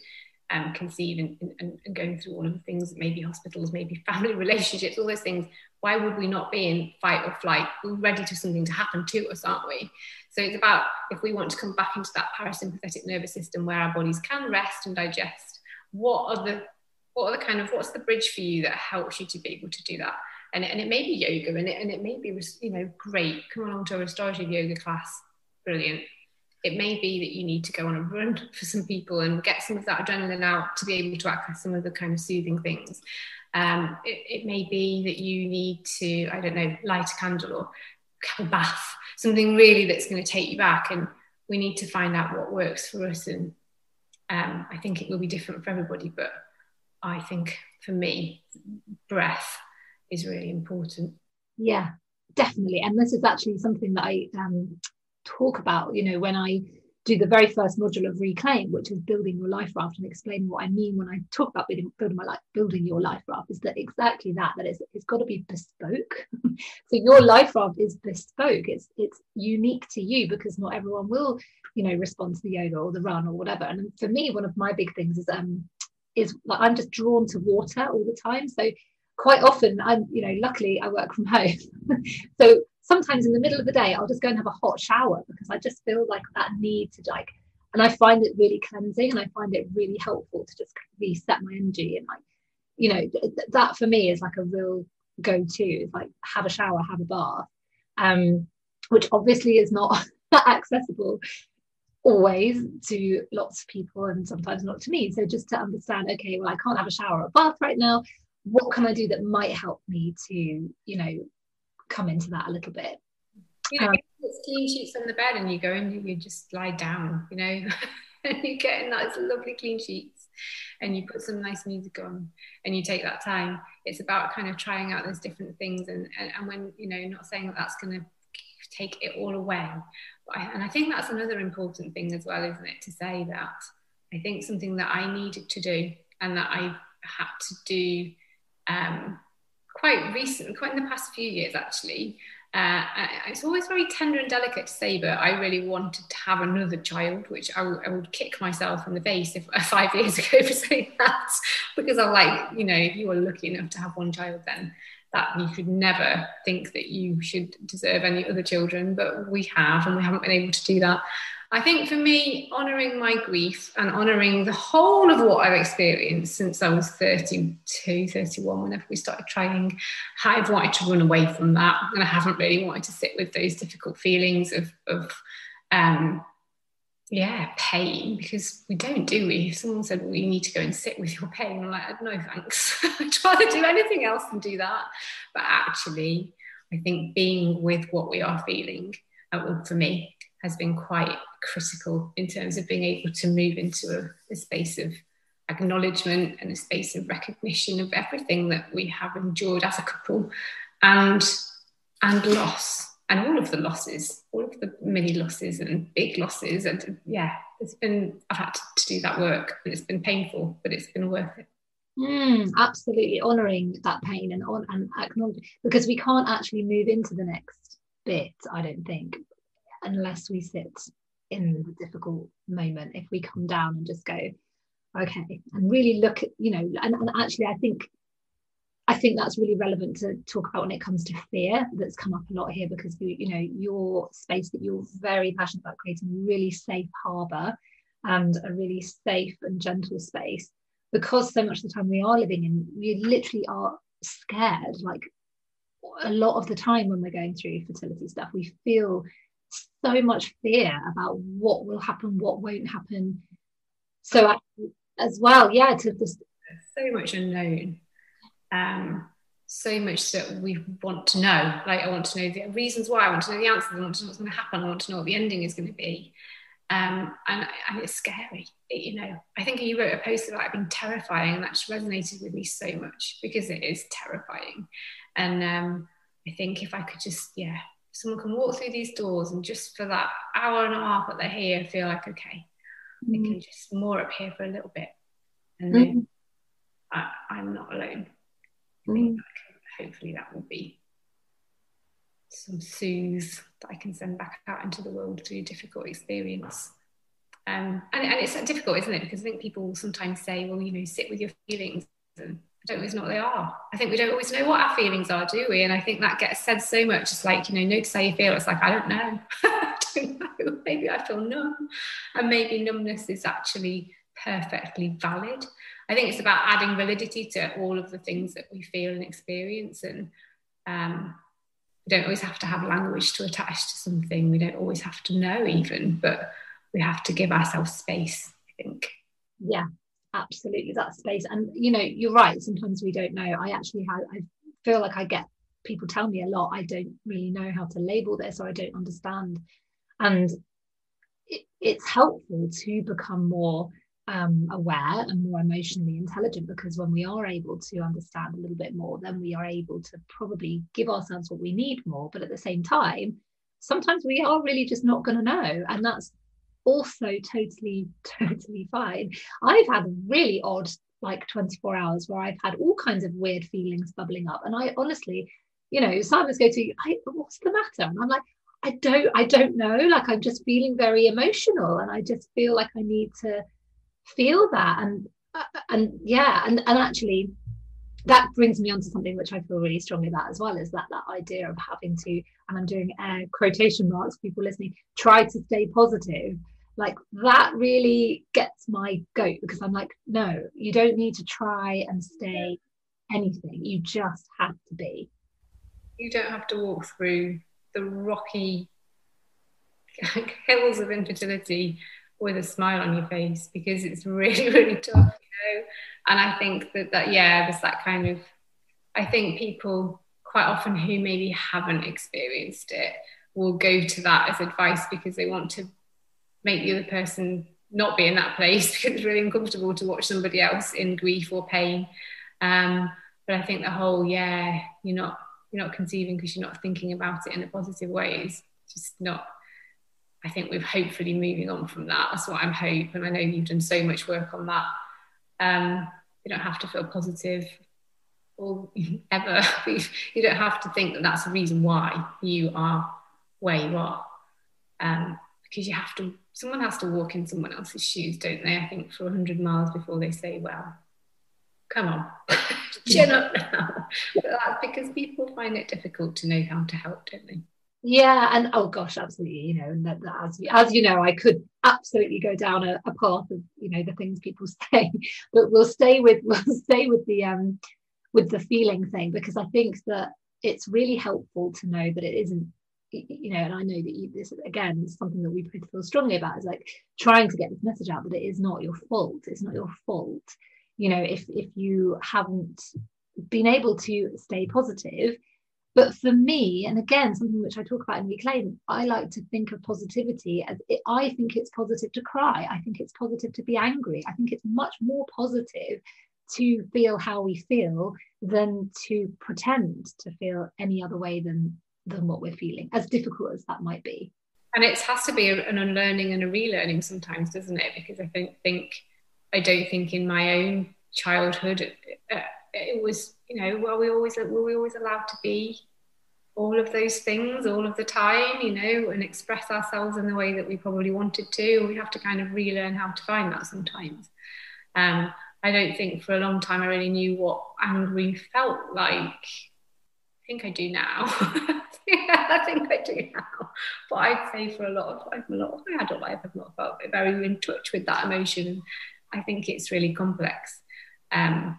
um, conceive and, and, and, going through all of the things, maybe hospitals, maybe <laughs> family relationships, all those things, why would we not be in fight or flight? We're ready to something to happen to us, aren't we? So it's about if we want to come back into that parasympathetic nervous system where our bodies can rest and digest, what are the what are the kind of what's the bridge for you that helps you to be able to do that? And, and it may be yoga and it, and it may be you know great come along to a restorative yoga class brilliant it may be that you need to go on a run <laughs> for some people and get some of that adrenaline out to be able to access some of the kind of soothing things. Um, it, it, may be that you need to, I don't know, light a candle or have a bath, something really that's going to take you back. And we need to find out what works for us. And um, I think it will be different for everybody, but I think for me, breath is really important. Yeah, definitely. And this is actually something that I um, talk about, you know, when I do the very first module of Reclaim, which is building your life raft and explaining what I mean when I talk about building, building my life, building your life raft, is that exactly that, that it's, it's got to be bespoke. <laughs> so your life raft is bespoke. It's it's unique to you because not everyone will, you know, respond to the yoga or the run or whatever. And for me, one of my big things is um is like I'm just drawn to water all the time. So quite often I'm, you know, luckily I work from home. <laughs> so sometimes in the middle of the day, I'll just go and have a hot shower because I just feel like that need to like, and I find it really cleansing and I find it really helpful to just reset my energy and like, you know, th- that for me is like a real go-to is like have a shower, have a bath, um, which obviously is not <laughs> accessible always to lots of people and sometimes not to me. So just to understand, okay, well, I can't have a shower or a bath right now. What can I do that might help me to, you know, come into that a little bit. You know, um, it's clean sheets on the bed and you go and you just lie down, you know, <laughs> and you get in nice lovely clean sheets and you put some nice music on and you take that time. It's about kind of trying out those different things and, and, and when, you know, not saying that that's going to take it all away. I, and I think that's another important thing as well, isn't it? To say that I think something that I needed to do and that I had to do um, quite recent, quite in the past few years actually. Uh, it's always very tender and delicate to say, but I really wanted to have another child, which I, w- I would kick myself in the face if <laughs> five years ago for saying that, <laughs> because I'm like, you know, if you are lucky enough to have one child, then that you should never think that you should deserve any other children, but we have, and we haven't been able to do that. I think for me, honouring my grief and honouring the whole of what I've experienced since I was 32, 31, whenever we started trying, I've wanted to run away from that. And I haven't really wanted to sit with those difficult feelings of, of um, yeah, pain, because we don't, do we? If someone said, well, you need to go and sit with your pain, I'm like, no, thanks. <laughs> I'd rather do anything else than do that. But actually, I think being with what we are feeling, uh, for me, has been quite critical in terms of being able to move into a, a space of acknowledgement and a space of recognition of everything that we have endured as a couple and and loss and all of the losses all of the mini losses and big losses. And yeah it's been i've had to, do that work and it's been painful but it's been worth it. Mm, absolutely honoring that pain and on and acknowledging because we can't actually move into the next bit i don't think unless we sit in the difficult moment if we come down and just go okay and really look at you know and, and actually i think i think that's really relevant to talk about when it comes to fear that's come up a lot here because you, you know your space that you're very passionate about creating a really safe harbor and a really safe and gentle space. Because so much of the time we are living in we literally are scared like a lot of the time when we're going through fertility stuff we feel so much fear about what will happen, what won't happen. So I, as well, yeah, to just so much unknown. Um, so much that we want to know. Like I want to know the reasons why, I want to know the answers, I want to know what's going to happen, I want to know what the ending is going to be. Um, and, and it's scary. It, you know, I think you wrote a post about it being terrifying, and that just resonated with me so much because it is terrifying. And um, I think if I could just, yeah, someone can walk through these doors and just for that hour and a half that they're here, feel like okay, mm. they can just moor up here for a little bit, and mm. then I, am not alone. Mm. hopefully that will be some soothes that I can send back out into the world through a difficult experience. Um, and, and it's difficult, isn't it? Because I think people sometimes say, well, you know, sit with your feelings. And I don't always know what they are. I think we don't always know what our feelings are, do we? And I think that gets said so much. It's like, you know, notice how you feel. It's like, I don't know. <laughs> I don't know. <laughs> Maybe I feel numb. And maybe numbness is actually perfectly valid. I think it's about adding validity to all of the things that we feel and experience. And um, we don't always have to have language to attach to something. We don't always have to know, even, but we have to give ourselves space, I think. Yeah, absolutely. That space. And, you know, you're right. Sometimes we don't know. I actually have, I feel like I get people tell me a lot, I don't really know how to label this or I don't understand. And it, it's helpful to become more um, aware and more emotionally intelligent because when we are able to understand a little bit more, then we are able to probably give ourselves what we need more. But at the same time, sometimes we are really just not going to know. And that's also totally, <laughs> totally fine. I've had really odd, like 24 hours where I've had all kinds of weird feelings bubbling up. And I honestly, you know, Simon's go to, what's the matter? And I'm like, I don't, I don't know. Like I'm just feeling very emotional and I just feel like I need to feel that and uh, and yeah and and actually that brings me on to something which I feel really strongly about as well is that that idea of having to and I'm doing air quotation marks people listening try to stay positive. Like that really gets my goat because I'm like no you don't need to try and stay anything. You just have to be. You don't have to walk through the rocky <laughs> hills of infertility with a smile on your face because it's really <laughs> really tough know and i think that that yeah there's that kind of i think people quite often who maybe haven't experienced it will go to that as advice because they want to make the other person not be in that place <laughs> because it's really uncomfortable to watch somebody else in grief or pain um, but i think the whole yeah you're not you're not conceiving because you're not thinking about it in a positive way is just not I think we're hopefully moving on from that. That's what I'm hoping. And I know you've done so much work on that. Um, you don't have to feel positive or <laughs> ever. <laughs> you don't have to think that that's the reason why you are where you are. Um, because you have to, someone has to walk in someone else's shoes, don't they? I think for 100 miles before they say, well, come on, <laughs> chin up now. But that's because people find it difficult to know how to help, don't they? Yeah and oh gosh absolutely you know and that, that as, as you know i could absolutely go down a, a, path of you know the things people <laughs> say but we'll stay with <laughs> we'll stay with the um with the feeling thing because i think that it's really helpful to know that it isn't you know and i know that you, this again is something that we feel strongly about is like trying to get this message out that it is not your fault it's not your fault. You know if if you haven't been able to stay positive but for me, and again, something which I talk about in Reclaim, I like to think of positivity as it, I think it's positive to cry. I think it's positive to be angry. I think it's much more positive to feel how we feel than to pretend to feel any other way than than what we're feeling, as difficult as that might be. And it has to be an unlearning and a relearning sometimes, doesn't it? Because I think, think I don't think in my own childhood uh, it was you know well we always were we always allowed to be all of those things all of the time you know and express ourselves in the way that we probably wanted to. We have to kind of relearn how to find that sometimes. Um, i don't think for a long time i really knew what angry felt like. I think i do now. Yeah, <laughs> i think i do now. But i'd say for a lot of a lot of my adult life i've not felt very in touch with that emotion. I think it's really complex. Um,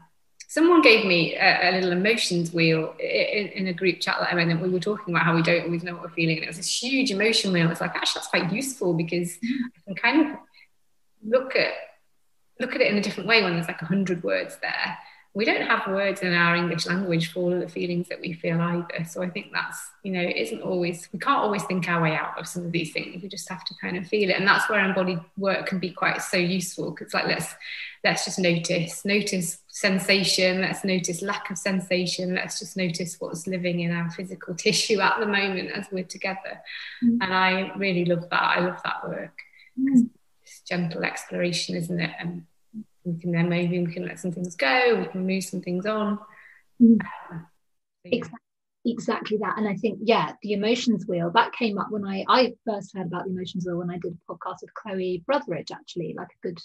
someone gave me a, a little emotions wheel in, in, a group chat that I'm in, and we were talking about how we don't always know what we're feeling. And it was this huge emotion wheel. It's like, actually, that's quite useful because I can kind of look at look at it in a different way when there's like a hundred words there. We don't have words in our English language for all of the feelings that we feel either. So I think that's, you know, it isn't always, we can't always think our way out of some of these things. We just have to kind of feel it. And that's where embodied work can be quite so useful because like, let's, let's just notice, notice sensation. Let's notice lack of sensation. Let's just notice what's living in our physical <laughs> tissue at the moment as we're together. Mm. And I really love that. I love that work. Mm. It's gentle exploration, isn't it? And we can then maybe we can let some things go, we can move some things on. Mm. Um, so yeah. exactly, exactly that. And I think, yeah, the emotions wheel that came up when I I first heard about the emotions wheel when I did a podcast with Chloe Brotheridge, actually, like a good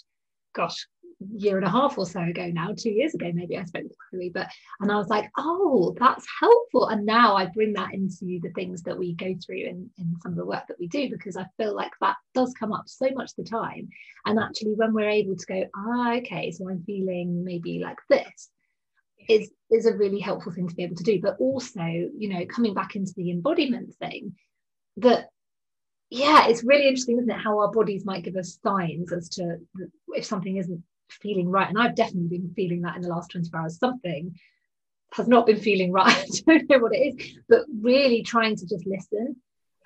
gosh, year and a half or so ago now, two years ago maybe I spoke with Chloe, but and I was like, oh, that's helpful. And now I bring that into the things that we go through in, in some of the work that we do because I feel like that does come up so much the time. And actually when we're able to go, ah, okay, so I'm feeling maybe like this is is a really helpful thing to be able to do. But also, you know, coming back into the embodiment thing, that yeah, it's really interesting, isn't it? How our bodies might give us signs as to if something isn't feeling right. And I've definitely been feeling that in the last 24 hours. Something has not been feeling right. <laughs> I don't know what it is, but really trying to just listen.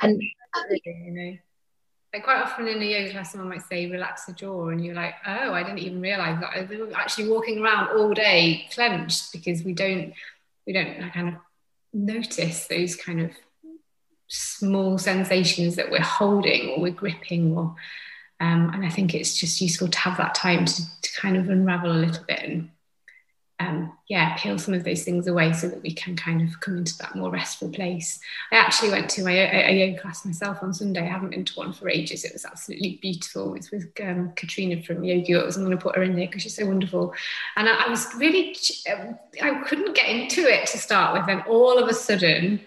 And you know, quite often in a yoga class, someone might say, relax the jaw, and you're like, oh, I didn't even realize that. I was actually walking around all day clenched because we don't, we don't kind of notice those kind of small sensations that we're holding or we're gripping or um, and I think it's just useful to have that time to, to kind of unravel a little bit and um, yeah, peel some of those things away so that we can kind of come into that more restful place. I actually went to a, a yoga class myself on Sunday. I haven't been to one for ages. It was absolutely beautiful. It's with um, Katrina from Yoga I'm going to put her in there because she's so wonderful. And I, I was really, um, I couldn't get into it to start with. And all of a sudden,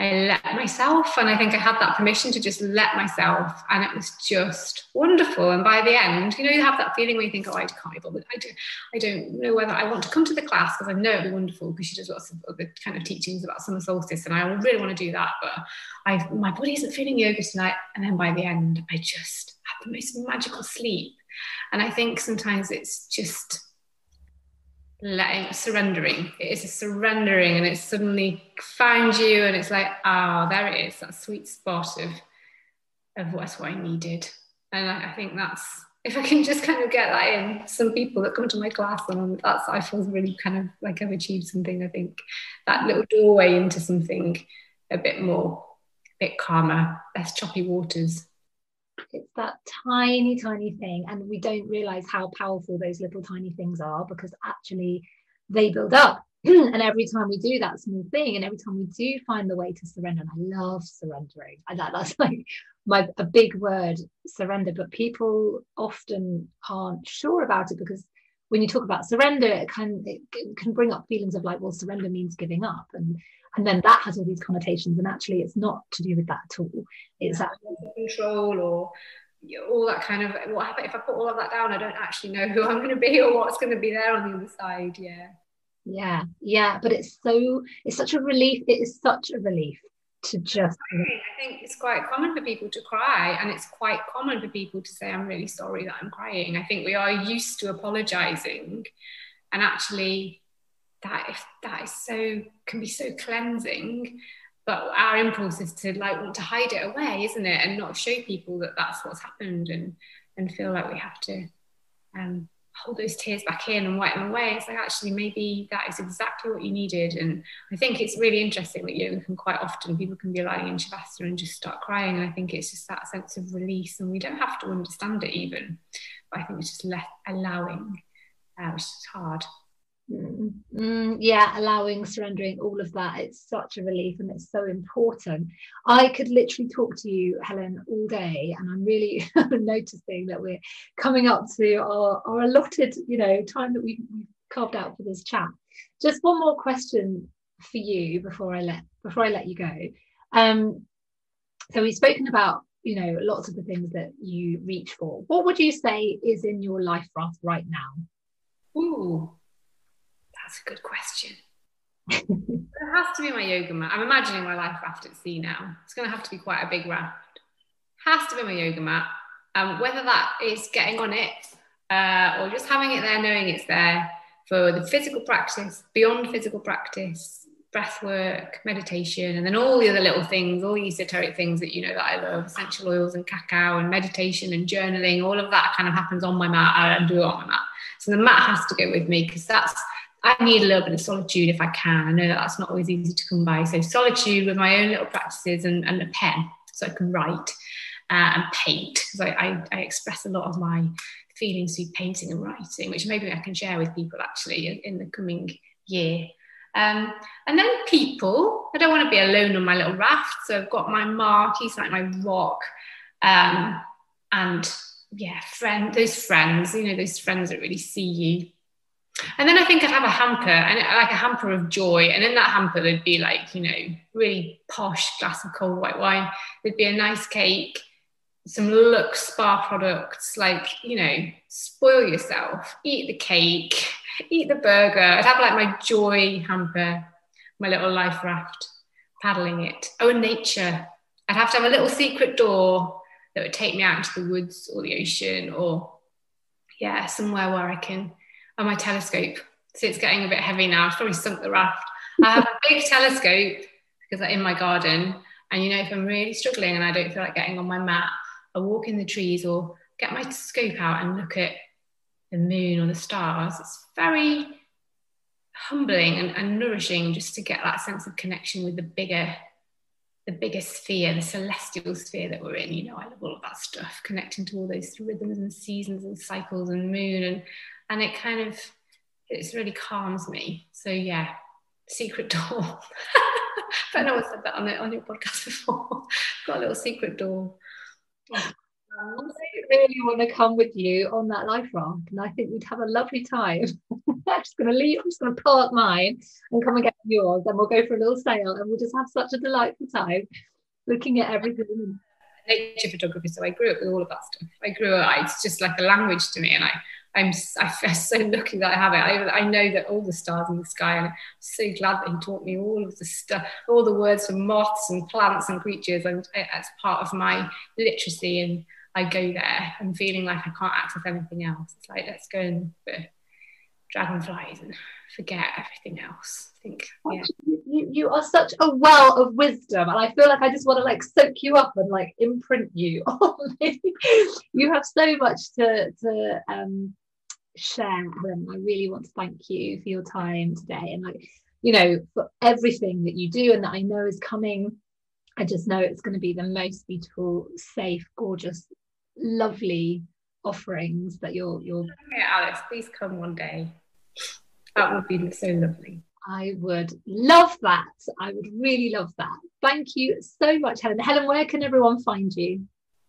I let myself, and I think I had that permission to just let myself, and it was just wonderful. And by the end, you know, you have that feeling where you think, "Oh, I can't be. I, do, I don't know whether I want to come to the class because I know it'd be wonderful because she does lots of other kind of teachings about summer solstice, and I really want to do that, but I my body isn't feeling yoga tonight." And then by the end, I just had the most magical sleep. And I think sometimes it's just letting surrendering. It is a surrendering and it suddenly finds you and it's like oh there it is that sweet spot of of what's what i needed. And I, I, think that's if i can just kind of get that in some people that come to my class and that's i feel really kind of like i've achieved something i think. That little doorway into something a bit more a bit calmer less choppy waters it's that tiny, tiny thing. And we don't realize how powerful those little tiny things are because actually they build up. <clears throat> and every time we do that small thing, and every time we do find the way to surrender, and I love surrendering. I, that, that's <laughs> like my a big word, surrender. But people often aren't sure about it because when you talk about surrender, it can it can bring up feelings of like, well, surrender means giving up, and and then that has all these connotations and actually it's not to do with that at all. It's actually control or all that kind of what happens if I put all of that down I don't actually know who I'm going to be or what's going to be there on the other side yeah. Yeah yeah but it's so it's such a relief it is such a relief to just I think it's quite common for people to cry and it's quite common for people to say I'm really sorry that I'm crying. I think we are used to apologizing and actually that if that is so can be so cleansing. But our impulse is to like want to hide it away isn't it? And not show people that that's what's happened and and feel like we have to um, hold those tears back in and wipe them away. It's like actually maybe that is exactly what you needed. And i think it's really interesting that you can quite often people can be lying in shavasana and just start crying. And i think it's just that sense of release and we don't have to understand it even but i think it's just let allowing uh, which is hard Mm, mm, yeah, allowing, surrendering, all of that. It's such a relief and it's so important. I could literally talk to you, Helen, all day, and I'm really <laughs> noticing that we're coming up to our, our allotted, you know, time that we've, carved out for this chat. Just one more question for you before I let before I let you go. Um, so we've spoken about you know lots of the things that you reach for. What would you say is in your life raft right now? Ooh, that's a good question. it has to be my yoga mat. I'm imagining my life raft at sea now. It's going to have to be quite a big raft. Has to be my yoga mat. Um, whether that is getting on it uh, or just having it there, knowing it's there. for the physical practice, beyond physical practice, breath work, meditation, and then all the other little things, all the esoteric things that you know that I love, essential oils and cacao and meditation and journaling, all of that kind of happens on my mat. I do it on my mat. So the mat has to go with me because that's I need a little bit of solitude if I can. I know that that's not always easy to come by. So solitude with my own little practices and, and a pen so I can write uh, and paint because I, I, I, express a lot of my feelings through painting and writing, which maybe I can share with people actually in, in the coming year. Um, and then people, I don't want to be alone on my little raft. So I've got my mark, he's like my rock. Um, and yeah, friend, those friends, you know, those friends that really see you. And then I think I'd have a hamper and like a hamper of joy. And in that hamper, there'd be like, you know, really posh glass of cold white wine. There'd be a nice cake, some Lux spa products, like, you know, spoil yourself, eat the cake, eat the burger. I'd have like my joy hamper, my little life raft, paddling it. Oh, and nature. I'd have to have a little secret door that would take me out into the woods or the ocean or, yeah, somewhere where I can, on my telescope. So it's getting a bit heavy now. I've probably sunk the raft. I have a big telescope because I'm in my garden. And you know, if I'm really struggling and I don't feel like getting on my mat, I walk in the trees or get my scope out and look at the moon or the stars. It's very humbling and, and nourishing just to get that sense of connection with the bigger the bigger sphere, the celestial sphere that we're in. You know, I love all of that stuff, connecting to all those rhythms and seasons and cycles and moon, and and it kind of it's really calms me. So yeah, secret door. <laughs> I know I said that on the on your podcast before. <laughs> Got a little secret door. I really want to come with you on that life raft, and I think we'd have a lovely time. <laughs> I'm just going to leave. I'm just going to park mine and come and get yours, and we'll go for a little sail, and we'll just have such a delightful time looking at everything. Nature photography, so I grew up with all of that stuff. I grew up. It's just like a language to me, and I I'm I so lucky that I have it. I, I know that all the stars in the sky, and I'm so glad that he taught me all of the stuff, all the words for moths and plants and creatures, and uh, as part of my literacy and I go there and feeling like I can't access anything else. It's like let's go and dragonflies and forget everything else. I think yeah. you, you are such a well of wisdom, and I feel like I just want to like soak you up and like imprint you <laughs> on me. you have so much to to um, share, Helen. I really want to thank you for your time today, and like you know for everything that you do and that I know is coming. I just know it's going to be the most beautiful, safe, gorgeous lovely offerings that you're you're yeah, Alice, please come one day. That would be so lovely. I would love that. I would really love that. Thank you so much, Helen. Helen, where can everyone find you?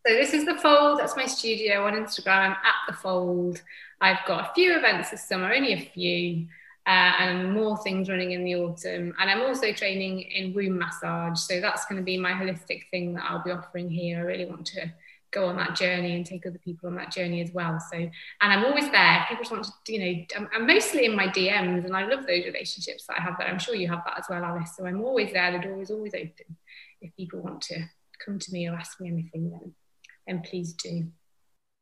So this is the Fold. That's my studio on Instagram. I'm at the Fold. I've got a few events this summer, only a few, uh, and more things running in the autumn. And I'm also training in womb massage. So that's going to be my holistic thing that I'll be offering here. I really want to go on that journey and take other people on that journey as well. So, and I'm always there. People just want to, you know, I'm, I'm, mostly in my DMs and I love those relationships that I have there. I'm sure you have that as well, Alice. So I'm always there. The door is always open. If people want to come to me or ask me anything, then, then please do.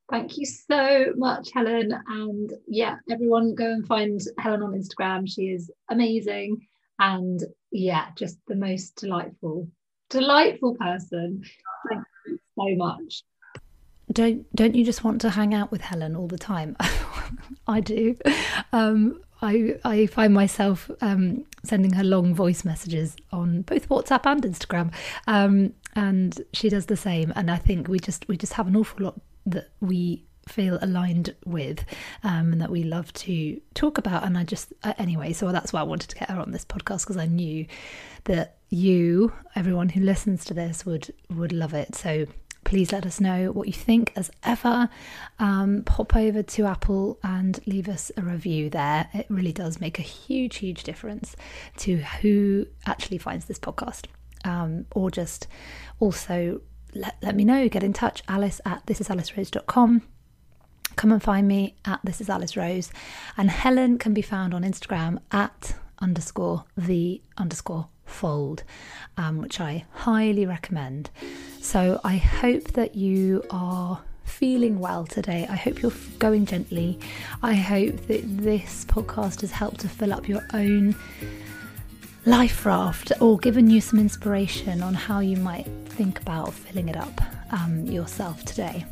Thank you so much, Helen. And yeah, everyone go and find Helen on Instagram. She is amazing. And yeah, just the most delightful, delightful person. Thank you so much don't don't you just want to hang out with Helen all the time? <laughs> I do. Um, I I find myself um, sending her long voice messages on both WhatsApp and Instagram, um, and she does the same. And I think we just we just have an awful lot that we feel aligned with um, and that we love to talk about. And I just uh, anyway, so that's why I wanted to get her on this podcast because I knew that you, everyone who listens to this, would would love it. So please let us know what you think as ever. Um, pop over to Apple and leave us a review there. It really does make a huge, huge difference to who actually finds this podcast. Um, or just also let, let me know, get in touch, alice at thisisalicerose.com. Come and find me at This Is Alice Rose. And Helen can be found on Instagram at underscore the underscore fold, um, which I highly recommend. So I hope that you are feeling well today. I hope you're going gently. I hope that this podcast has helped to fill up your own life raft or given you some inspiration on how you might think about filling it up um, yourself today.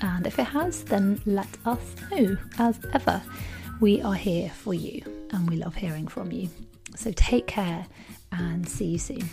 And if it has, then let us know. As ever, we are here for you and we love hearing from you. So take care and see you soon.